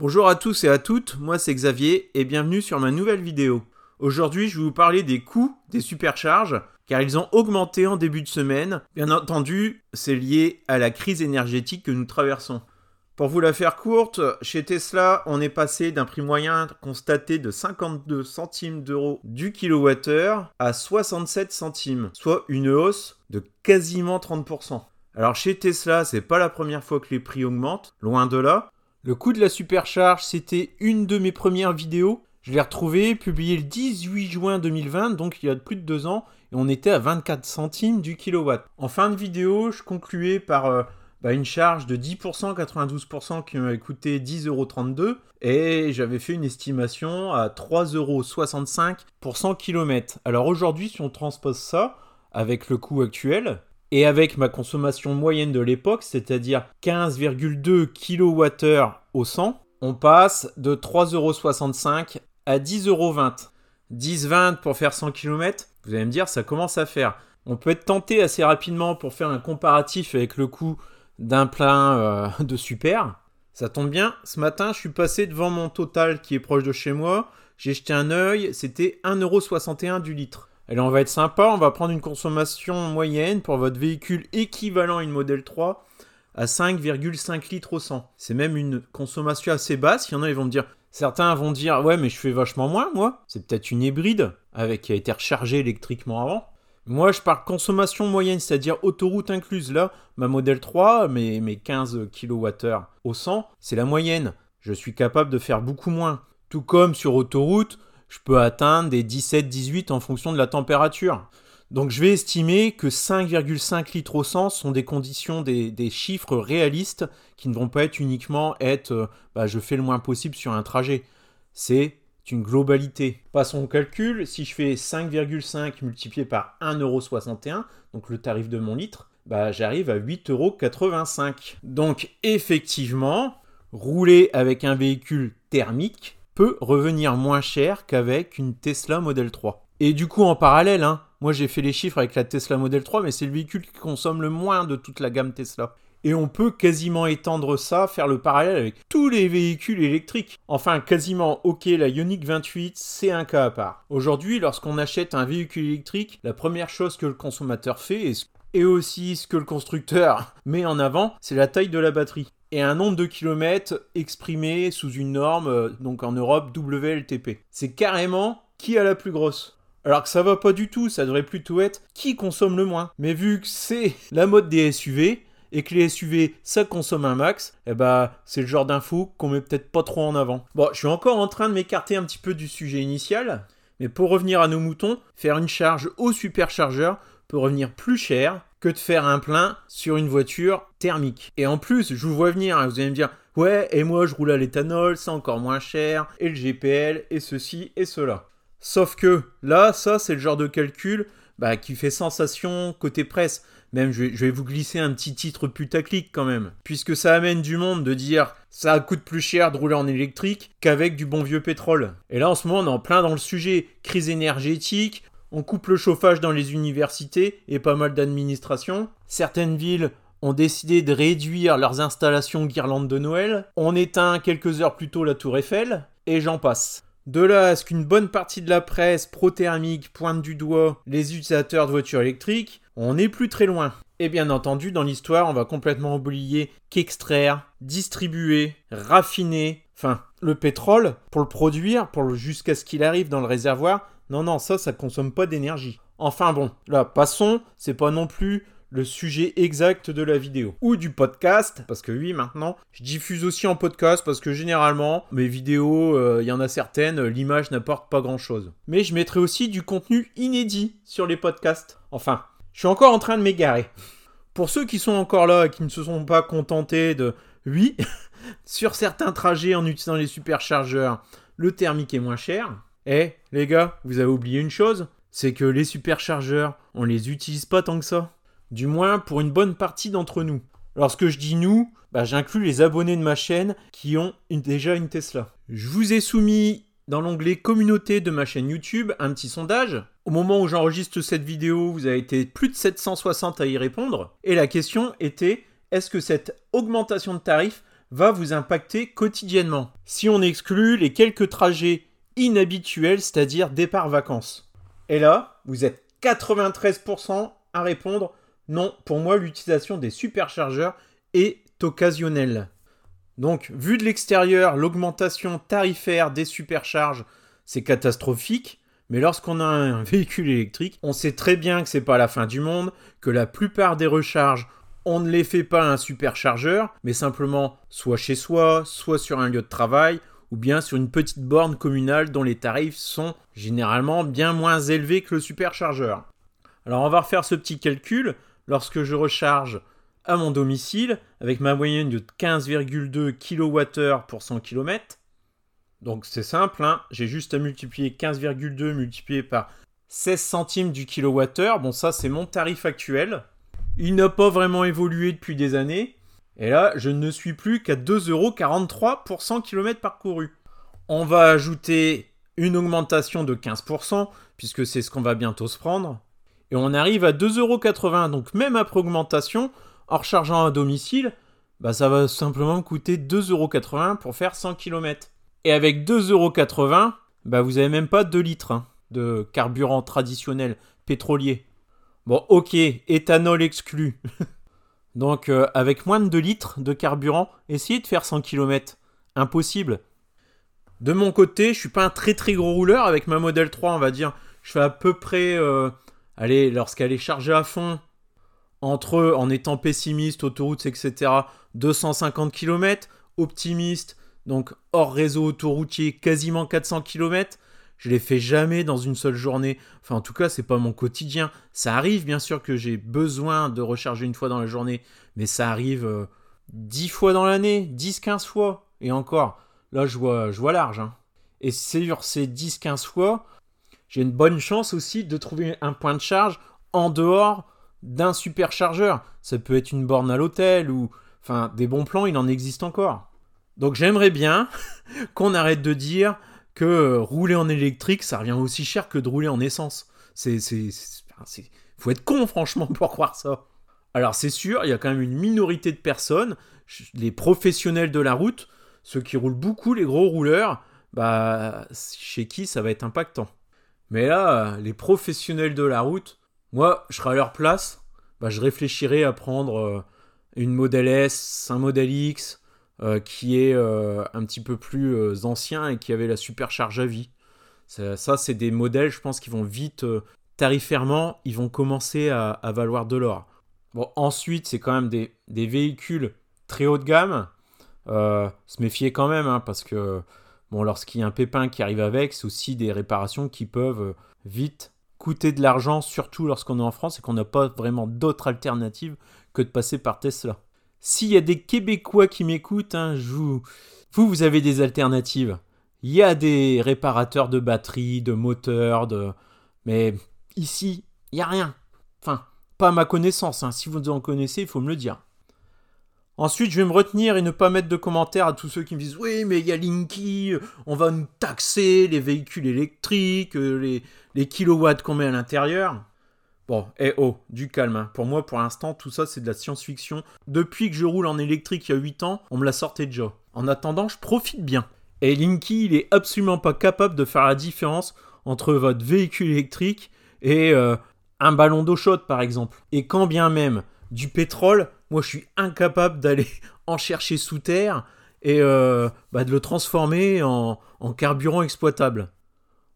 Bonjour à tous et à toutes, moi c'est Xavier et bienvenue sur ma nouvelle vidéo. Aujourd'hui je vais vous parler des coûts des supercharges car ils ont augmenté en début de semaine. Bien entendu, c'est lié à la crise énergétique que nous traversons. Pour vous la faire courte, chez Tesla, on est passé d'un prix moyen constaté de 52 centimes d'euros du kilowattheure à 67 centimes, soit une hausse de quasiment 30%. Alors chez Tesla, c'est pas la première fois que les prix augmentent, loin de là. Le coût de la supercharge, c'était une de mes premières vidéos. Je l'ai retrouvé, publié le 18 juin 2020, donc il y a plus de deux ans, et on était à 24 centimes du kilowatt. En fin de vidéo, je concluais par euh, bah, une charge de 10%, 92% qui m'a coûté 10,32€ et j'avais fait une estimation à 3,65€ pour 100 km. Alors aujourd'hui, si on transpose ça avec le coût actuel et avec ma consommation moyenne de l'époque, c'est-à-dire 15,2 kWh au 100, on passe de 3,65€ à 10,20€. 10,20 pour faire 100 km, vous allez me dire, ça commence à faire. On peut être tenté assez rapidement pour faire un comparatif avec le coût d'un plein euh, de super. Ça tombe bien, ce matin, je suis passé devant mon total qui est proche de chez moi. J'ai jeté un œil, c'était 1,61€ du litre. Allez, on va être sympa, on va prendre une consommation moyenne pour votre véhicule équivalent à une Model 3 à 5,5 litres au 100. C'est même une consommation assez basse. Il y en a, ils vont me dire, certains vont dire, ouais, mais je fais vachement moins, moi. C'est peut-être une hybride avec qui a été rechargée électriquement avant. Moi, je parle consommation moyenne, c'est-à-dire autoroute incluse. Là, ma Model 3, mes, mes 15 kWh au 100, c'est la moyenne. Je suis capable de faire beaucoup moins. Tout comme sur autoroute, je peux atteindre des 17-18 en fonction de la température. Donc je vais estimer que 5,5 litres au 100 sont des conditions, des, chiffres réalistes qui ne vont pas être uniquement être euh, bah, je fais le moins possible sur un trajet. C'est une globalité. Passons au calcul, si je fais 5,5 multiplié par 1,61€, donc le tarif de mon litre, bah, j'arrive à 8,85€. Donc effectivement, rouler avec un véhicule thermique peut revenir moins cher qu'avec une Tesla Model 3. Et du coup, en parallèle, hein, moi j'ai fait les chiffres avec la Tesla Model 3, mais c'est le véhicule qui consomme le moins de toute la gamme Tesla et on peut quasiment étendre ça, faire le parallèle avec tous les véhicules électriques. Enfin, quasiment, ok, la Ioniq 28, c'est un cas à part. Aujourd'hui, lorsqu'on achète un véhicule électrique, la première chose que le consommateur fait, et aussi ce que le constructeur met en avant, c'est la taille de la batterie. Et un nombre de kilomètres exprimé sous une norme, euh, donc en Europe, WLTP. C'est carrément qui a la plus grosse. Alors que ça va pas du tout, ça devrait plutôt être qui consomme le moins. Mais vu que c'est la mode des SUV, et que les SUV ça consomme un max, eh ben c'est le genre d'info qu'on met peut-être pas trop en avant. Bon, je suis encore en train de m'écarter un petit peu du sujet initial, mais pour revenir à nos moutons, faire une charge au superchargeur peut revenir plus cher que de faire un plein sur une voiture thermique. Et en plus, je vous vois venir, hein, vous allez me dire, ouais, et moi je roule à l'éthanol, c'est encore moins cher, et le GPL, et ceci, et cela. Sauf que là, ça, c'est le genre de calcul bah, qui fait sensation côté presse. Même, je vais, vous glisser un petit titre putaclic quand même. Puisque ça amène du monde de dire ça coûte plus cher de rouler en électrique qu'avec du bon vieux pétrole. Et là, en ce moment, on est en plein dans le sujet crise énergétique. On coupe le chauffage dans les universités et pas mal d'administrations. Certaines villes ont décidé de réduire leurs installations guirlandes de Noël. On éteint quelques heures plus tôt la tour Eiffel. Et j'en passe. De là à ce qu'une bonne partie de la presse pro-thermique pointe du doigt les utilisateurs de voitures électriques, on n'est plus très loin. Et bien entendu, dans l'histoire, on va complètement oublier qu'extraire, distribuer, raffiner, enfin, le pétrole, pour le produire, pour jusqu'à ce qu'il arrive dans le réservoir, non, non, ça, ça consomme pas d'énergie. Enfin bon, là, passons, c'est pas non plus le sujet exact de la vidéo. Ou du podcast parce que oui maintenant je diffuse aussi en podcast parce que généralement mes vidéos il euh, y en a certaines l'image n'apporte pas grand chose mais je mettrai aussi du contenu inédit sur les podcasts. Enfin je suis encore en train de m'égarer. Pour ceux qui sont encore là et qui ne se sont pas contentés de oui sur certains trajets en utilisant les superchargeurs le thermique est moins cher eh les gars vous avez oublié une chose? C'est que les superchargeurs on les utilise pas tant que ça du moins pour une bonne partie d'entre nous. Lorsque je dis nous, bah, j'inclus les abonnés de ma chaîne qui ont déjà une Tesla. Je vous ai soumis dans l'onglet communauté de ma chaîne YouTube un petit sondage. Au moment où j'enregistre cette vidéo, vous avez été plus de 760 à y répondre. Et la question était, est-ce que cette augmentation de tarifs va vous impacter quotidiennement? Si on exclut les quelques trajets inhabituels, c'est-à-dire départ vacances. Et là, vous êtes 93% à répondre non, pour moi l'utilisation des superchargeurs est occasionnelle. Donc, vu de l'extérieur, l'augmentation tarifaire des supercharges, c'est catastrophique. Mais lorsqu'on a un véhicule électrique, on sait très bien que c'est pas la fin du monde, que la plupart des recharges, on ne les fait pas à un superchargeur, mais simplement soit chez soi, soit sur un lieu de travail, ou bien sur une petite borne communale dont les tarifs sont généralement bien moins élevés que le superchargeur. Alors on va refaire ce petit calcul. Lorsque je recharge à mon domicile, avec ma moyenne de 15,2 kWh pour 100 km, donc c'est simple, hein. j'ai juste à multiplier 15,2 multiplié par 16 centimes du kilowattheure. Bon, ça c'est mon tarif actuel. Il n'a pas vraiment évolué depuis des années. Et là, je ne suis plus qu'à 2,43€ pour 100 km parcouru. On va ajouter une augmentation de 15%, puisque c'est ce qu'on va bientôt se prendre. Et on arrive à 2,80€. Donc même après augmentation, en rechargeant à domicile, bah, ça va simplement coûter 2,80€ pour faire 100 km. Et avec 2,80€, bah vous n'avez même pas 2 litres hein, de carburant traditionnel pétrolier. Bon, ok, éthanol exclu. Donc, euh, avec moins de 2 litres de carburant, essayez de faire 100 km. Impossible. De mon côté, je suis pas un très très gros rouleur. Avec ma Model 3, on va dire, je fais à peu près, euh, allez, lorsqu'elle est chargée à fond, entre, en étant pessimiste, autoroute, etc., 250 km, optimiste, donc hors réseau autoroutier, quasiment 400 km. Je les fais jamais dans une seule journée. Enfin, en tout cas, c'est pas mon quotidien. Ça arrive, bien sûr, que j'ai besoin de recharger une fois dans la journée, mais ça arrive 10 euh, fois dans l'année, 10-15 fois. Et encore, là, je vois, je vois large. Hein. Et sur ces 10-15 fois, j'ai une bonne chance aussi de trouver un point de charge en dehors d'un superchargeur. Ça peut être une borne à l'hôtel ou. Enfin, des bons plans, il en existe encore. Donc j'aimerais bien qu'on arrête de dire que rouler en électrique, ça revient aussi cher que de rouler en essence. C'est, c'est, faut être con franchement pour croire ça. Alors c'est sûr, il y a quand même une minorité de personnes, les professionnels de la route, ceux qui roulent beaucoup, les gros rouleurs, bah chez qui ça va être impactant. Mais là, les professionnels de la route, moi, je serais à leur place, bah, je réfléchirais à prendre euh, une Model S, un Model X, euh, qui est euh, un petit peu plus euh, ancien et qui avait la supercharge à vie. Ça, c'est des modèles, je pense, qui vont vite, tarifairement, ils vont commencer à, valoir de l'or. Bon, ensuite, c'est quand même des, véhicules très haut de gamme. se méfier quand même, hein, parce que bon, lorsqu'il y a un pépin qui arrive avec, c'est aussi des réparations qui peuvent vite coûter de l'argent, surtout lorsqu'on est en France et qu'on n'a pas vraiment d'autre alternative que de passer par Tesla. S'il y a des Québécois qui m'écoutent, hein, vous, vous, avez des alternatives. Il y a des réparateurs de batteries, de moteurs, de... mais ici, il n'y a rien. Enfin, pas à ma connaissance. Hein. Si vous en connaissez, il faut me le dire. Ensuite, je vais me retenir et ne pas mettre de commentaires à tous ceux qui me disent Oui, mais il y a Linky, on va nous taxer les véhicules électriques, les, les kilowatts qu'on met à l'intérieur. Bon, eh oh, du calme. Hein. Pour moi, pour l'instant, tout ça, c'est de la science-fiction. Depuis que je roule en électrique il y a 8 ans, on me l'a sorti déjà. En attendant, je profite bien. Et Linky, il est absolument pas capable de faire la différence entre votre véhicule électrique et euh, un ballon d'eau chaude, par exemple. Et quand bien même du pétrole, moi, je suis incapable d'aller en chercher sous terre et euh, bah, de le transformer en carburant exploitable.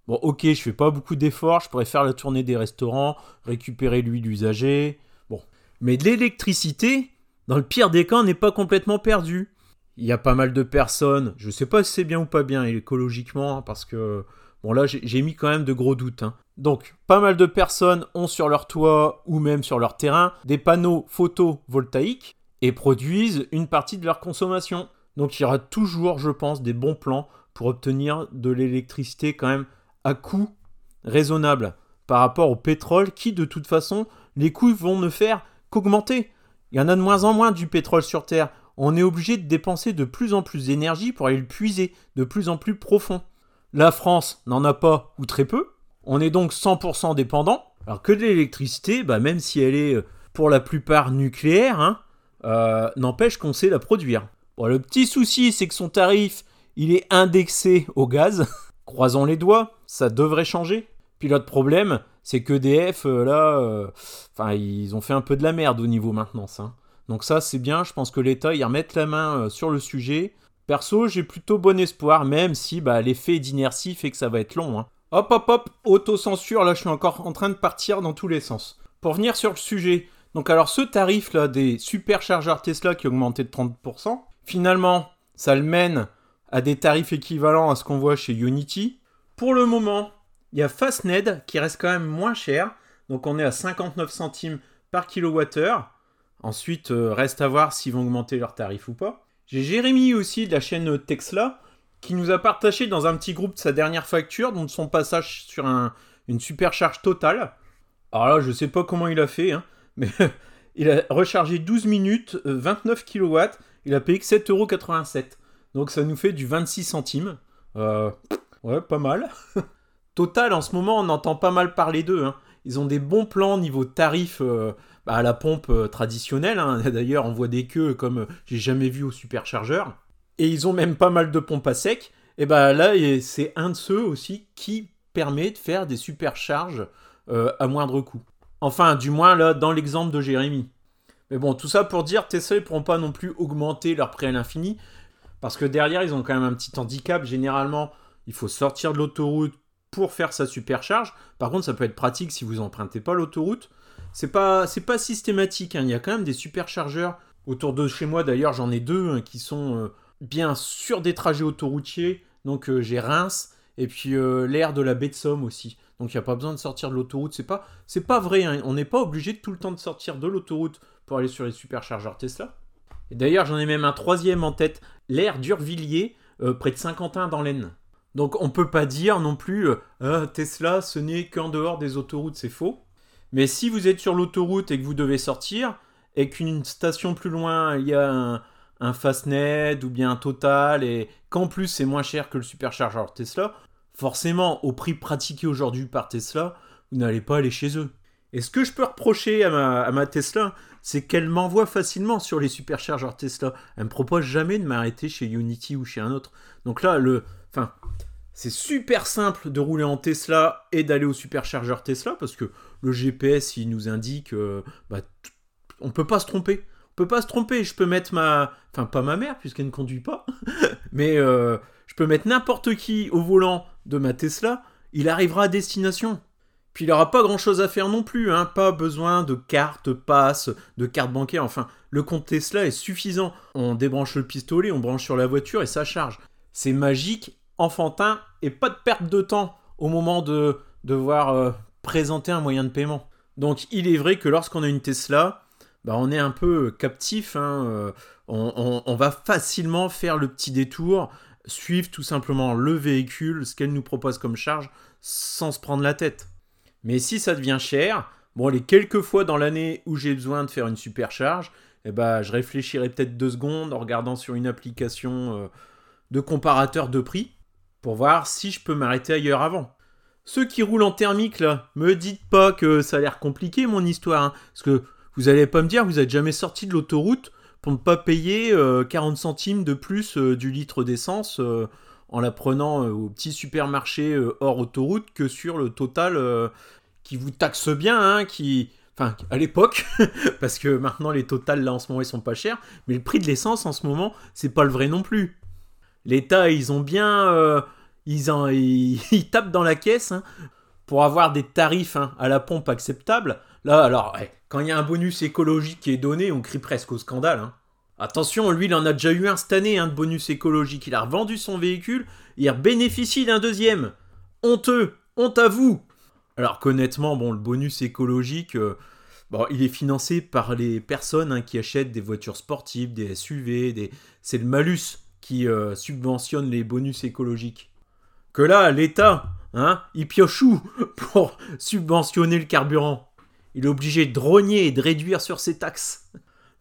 Bon, ok, je fais pas beaucoup d'efforts, je pourrais faire la tournée des restaurants, récupérer l'huile usagée. Bon. Mais l'électricité, dans le pire des cas, n'est pas complètement perdu. Il y a pas mal de personnes, je sais pas si c'est bien ou pas bien écologiquement, hein, parce que, bon là, j'ai mis quand même de gros doutes. Hein. Donc, pas mal de personnes ont sur leur toit ou même sur leur terrain des panneaux photovoltaïques et produisent une partie de leur consommation. Donc, il y aura toujours, je pense, des bons plans pour obtenir de l'électricité quand même à coût raisonnable par rapport au pétrole qui, de toute façon, les coûts vont ne faire qu'augmenter. Il y en a de moins en moins du pétrole sur Terre. On est obligé de dépenser de plus en plus d'énergie pour aller le puiser de plus en plus profond. La France n'en a pas ou très peu. On est donc 100% dépendant. Alors que de l'électricité, bah, même si elle est euh, pour la plupart nucléaire, hein, euh, n'empêche qu'on sait la produire. Bon, le petit souci, c'est que son tarif, il est indexé au gaz. Croisons les doigts, ça devrait changer. Puis l'autre problème, c'est que DF, euh, là, euh, ils ont fait un peu de la merde au niveau maintenance. Hein. Donc ça, c'est bien. Je pense que l'État, y remettre la main euh, sur le sujet. Perso, j'ai plutôt bon espoir, même si bah, l'effet d'inertie fait que ça va être long. Hein. Hop, hop, hop, autocensure, là, je suis encore en train de partir dans tous les sens. Pour venir sur le sujet, donc alors ce tarif là des superchargeurs Tesla qui a augmenté de 30%, finalement, ça le mène à des tarifs équivalents à ce qu'on voit chez Unity. Pour le moment, il y a Fastned qui reste quand même moins cher. Donc on est à 59 centimes par kilowattheure. Ensuite, euh, reste à voir s'ils vont augmenter leur tarif ou pas. J'ai Jérémy aussi de la chaîne Tesla qui nous a partagé dans un petit groupe de sa dernière facture, donc son passage sur une supercharge totale. Alors là, je ne sais pas comment il a fait, hein, mais il a rechargé 12 minutes, 29 euh, kW, il a payé que 7,87€. Donc ça nous fait du 26 centimes. Euh, ouais, pas mal. Total, en ce moment, on entend pas mal parler d'eux. Hein. Ils ont des bons plans niveau tarif euh, bah, à la pompe traditionnelle. Hein. D'ailleurs, on voit des queues comme j'ai jamais vu au superchargeur. Et ils ont même pas mal de pompes à sec. Et bah là, c'est un de ceux aussi qui permet de faire des supercharges euh, à moindre coût. Enfin, du moins là, dans l'exemple de Jérémy. Mais bon, tout ça pour dire, Tesla ne pourront pas non plus augmenter leur prix à l'infini, parce que derrière, ils ont quand même un petit handicap. Généralement, il faut sortir de l'autoroute pour faire sa supercharge. Par contre, ça peut être pratique si vous empruntez pas l'autoroute. C'est pas, pas systématique. Hein. Il y a quand même des superchargeurs autour de chez moi. D'ailleurs, j'en ai deux hein, qui sont euh, bien sur des trajets autoroutiers. Donc, euh, j'ai Reims et puis l'air de la baie de Somme aussi. Donc il n'y a pas besoin de sortir de l'autoroute. C'est pas, pas vrai. Hein. On n'est pas obligé tout le temps de sortir de l'autoroute pour aller sur les superchargeurs Tesla. D'ailleurs, j'en ai même un troisième en tête, l'air d'Urvilliers, euh, près de Saint-Quentin dans l'Aisne. Donc on peut pas dire non plus euh, ah, Tesla, ce n'est qu'en dehors des autoroutes, c'est faux. Mais si vous êtes sur l'autoroute et que vous devez sortir, et qu'une station plus loin, il y a un, un Fastnet ou bien un Total, et qu'en plus c'est moins cher que le superchargeur Tesla, forcément, au prix pratiqué aujourd'hui par Tesla, vous n'allez pas aller chez eux. Et ce que je peux reprocher à ma, Tesla, c'est qu'elle m'envoie facilement sur les superchargeurs Tesla. Elle me propose jamais de m'arrêter chez Unity ou chez un autre. Donc là, le, enfin, c'est super simple de rouler en Tesla et d'aller au superchargeur Tesla parce que le GPS il nous indique, euh, bah, on peut pas se tromper. On peut pas se tromper. Je peux mettre ma, enfin pas ma mère puisqu'elle ne conduit pas, mais euh, je peux mettre n'importe qui au volant de ma Tesla, il arrivera à destination. Puis il n'aura pas grand chose à faire non plus, hein. pas besoin de carte, passe, de carte bancaire, enfin, le compte Tesla est suffisant. On débranche le pistolet, on branche sur la voiture et ça charge. C'est magique, enfantin et pas de perte de temps au moment de devoir euh, présenter un moyen de paiement. Donc il est vrai que lorsqu'on a une Tesla, bah, on est un peu captif, hein, euh, on, va facilement faire le petit détour suivre tout simplement le véhicule, ce qu'elle nous propose comme charge, sans se prendre la tête. Mais si ça devient cher, bon, les quelques fois dans l'année où j'ai besoin de faire une supercharge, eh ben, je réfléchirai peut-être deux secondes en regardant sur une application euh, de comparateur de prix pour voir si je peux m'arrêter ailleurs avant. Ceux qui roulent en thermique, là, me dites pas que ça a l'air compliqué mon histoire, hein, parce que vous allez pas me dire, vous êtes jamais sorti de l'autoroute pour ne pas payer 40 euh, centimes de plus euh, du litre d'essence en la prenant au petit supermarché hors autoroute que sur le total qui vous taxe bien, hein, qui... Enfin, à l'époque, parce que maintenant les totales là en ce moment ils sont pas chers, mais le prix de l'essence en ce moment c'est pas le vrai non plus. L'État ils ont bien, ils, en, tapent dans la caisse hein, pour avoir des tarifs hein, à la pompe acceptables. Là alors, quand il y a un bonus écologique qui est donné, on crie presque au scandale. Attention, lui, il en a déjà eu un cette année, un de bonus écologique. Il a revendu son véhicule, il bénéficie d'un deuxième. Honteux, honte à vous. Alors qu'honnêtement, bon, le bonus écologique, euh, bon, il est financé par les personnes hein, qui achètent des voitures sportives, des SUV, des... c'est le malus qui euh, subventionne les bonus écologiques. Que là, l'État, hein, il pioche où pour subventionner le carburant? Il est obligé de rogner et de réduire sur ses taxes.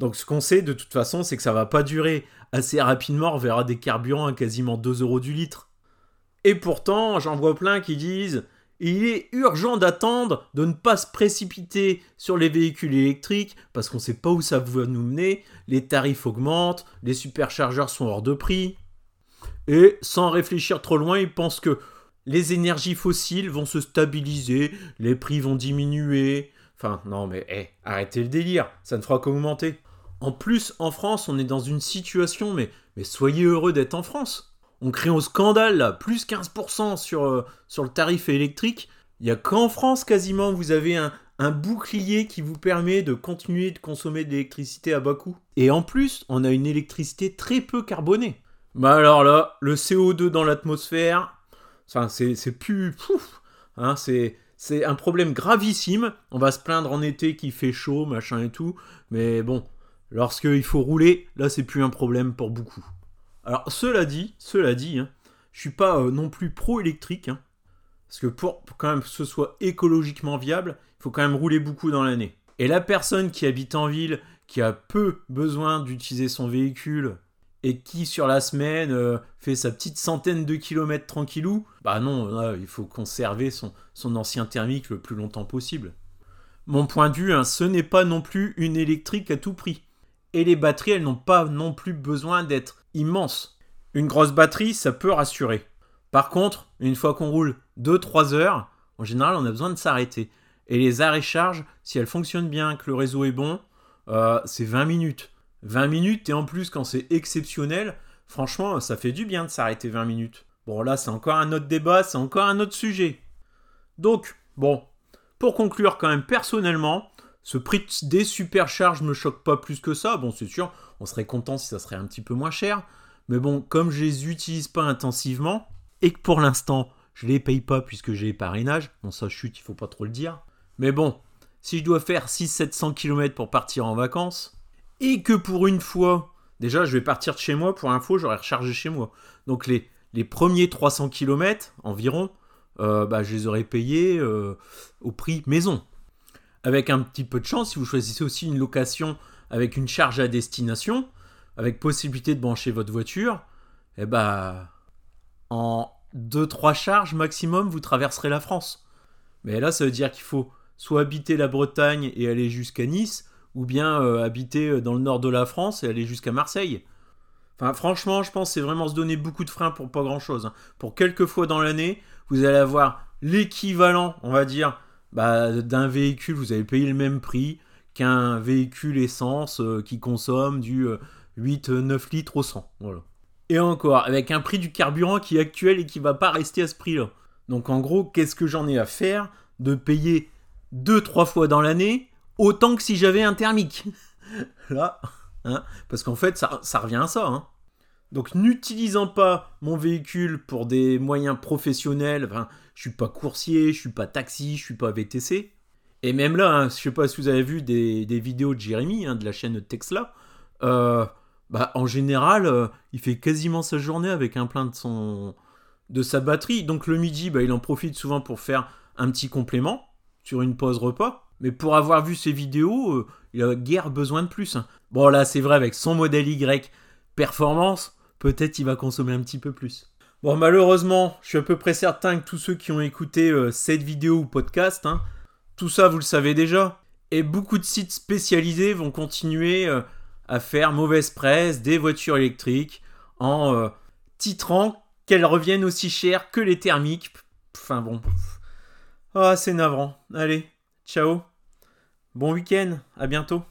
Donc ce qu'on sait de toute façon, c'est que ça va pas durer. Assez rapidement, on verra des carburants à quasiment 2 euros du litre. Et pourtant, j'en vois plein qui disent il est urgent d'attendre, de ne pas se précipiter sur les véhicules électriques, parce qu'on ne sait pas où ça va nous mener, les tarifs augmentent, les superchargeurs sont hors de prix. Et sans réfléchir trop loin, il pense que les énergies fossiles vont se stabiliser, les prix vont diminuer. Enfin, non mais hé, arrêtez le délire, ça ne fera qu'augmenter. En plus, en France, on est dans une situation, mais, soyez heureux d'être en France. On crée un scandale là, plus 15% sur, euh, sur le tarif électrique. Il n'y a qu'en France quasiment vous avez un, bouclier qui vous permet de continuer de consommer de l'électricité à bas coût. Et en plus, on a une électricité très peu carbonée. Bah alors là, le CO2 dans l'atmosphère, enfin, c'est plus... Pouf, hein, c'est un problème gravissime. On va se plaindre en été qu'il fait chaud, machin et tout. Mais bon, lorsqu'il faut rouler, là, c'est plus un problème pour beaucoup. Alors, cela dit, cela dit, hein, je suis pas euh, non plus pro-électrique. Hein, parce que pour, quand même que ce soit écologiquement viable, il faut quand même rouler beaucoup dans l'année. Et la personne qui habite en ville, qui a peu besoin d'utiliser son véhicule et qui sur la semaine euh, fait sa petite centaine de kilomètres tranquillou, bah non, il faut conserver son, son, ancien thermique le plus longtemps possible. Mon point de vue, hein, ce n'est pas non plus une électrique à tout prix. Et les batteries, elles n'ont pas non plus besoin d'être immenses. Une grosse batterie, ça peut rassurer. Par contre, une fois qu'on roule 2-3 heures, en général, on a besoin de s'arrêter. Et les arrêts charges, si elles fonctionnent bien, que le réseau est bon, euh, c'est 20 minutes. 20 minutes, et en plus, quand c'est exceptionnel, franchement, ça fait du bien de s'arrêter 20 minutes. Bon, là, c'est encore un autre débat, c'est encore un autre sujet. Donc, bon, pour conclure, quand même, personnellement, ce prix des supercharges me choque pas plus que ça. Bon, c'est sûr, on serait content si ça serait un petit peu moins cher. Mais bon, comme je les utilise pas intensivement, et que pour l'instant, je les paye pas puisque j'ai les parrainages, bon, ça chute, il faut pas trop le dire. Mais bon, si je dois faire 600-700 km pour partir en vacances, et que pour une fois, déjà je vais partir de chez moi, pour info, j'aurais rechargé chez moi. Donc les, les premiers 300 km environ, euh, bah, je les aurais payés euh, au prix maison. Avec un petit peu de chance, si vous choisissez aussi une location avec une charge à destination, avec possibilité de brancher votre voiture, eh bah, en 2-3 charges maximum, vous traverserez la France. Mais là, ça veut dire qu'il faut soit habiter la Bretagne et aller jusqu'à Nice, ou bien euh, habiter euh, dans le nord de la France et aller jusqu'à Marseille. Enfin, franchement, je pense que c'est vraiment se donner beaucoup de freins pour pas grand chose. Hein. Pour quelques fois dans l'année, vous allez avoir l'équivalent, on va dire, bah, d'un véhicule, vous allez payer le même prix qu'un véhicule essence euh, qui consomme du 8-9 litres au 100. Voilà. Et encore, avec un prix du carburant qui est actuel et qui va pas rester à ce prix-là. Donc en gros, qu'est-ce que j'en ai à faire de payer 2-3 fois dans l'année autant que si j'avais un thermique? Là, hein, parce qu'en fait, ça, ça, revient à ça. Hein. Donc, n'utilisant pas mon véhicule pour des moyens professionnels, enfin, je suis pas coursier, je suis pas taxi, je suis pas VTC. Et même là, hein, je sais pas si vous avez vu des, des vidéos de Jérémy, hein, de la chaîne Tesla. Euh, bah, en général, euh, il fait quasiment sa journée avec un plein de son de sa batterie. Donc le midi, bah, il en profite souvent pour faire un petit complément sur une pause repas. Mais pour avoir vu ces vidéos, euh, il a guère besoin de plus. Hein. Bon là c'est vrai avec son modèle Y performance, peut-être il va consommer un petit peu plus. Bon malheureusement, je suis à peu près certain que tous ceux qui ont écouté euh, cette vidéo ou podcast, hein, tout ça vous le savez déjà. Et beaucoup de sites spécialisés vont continuer euh, à faire mauvaise presse des voitures électriques en titrant qu'elles reviennent aussi chères que les thermiques. Enfin bon. Ah, c'est navrant. Allez, ciao. Bon week-end, à bientôt.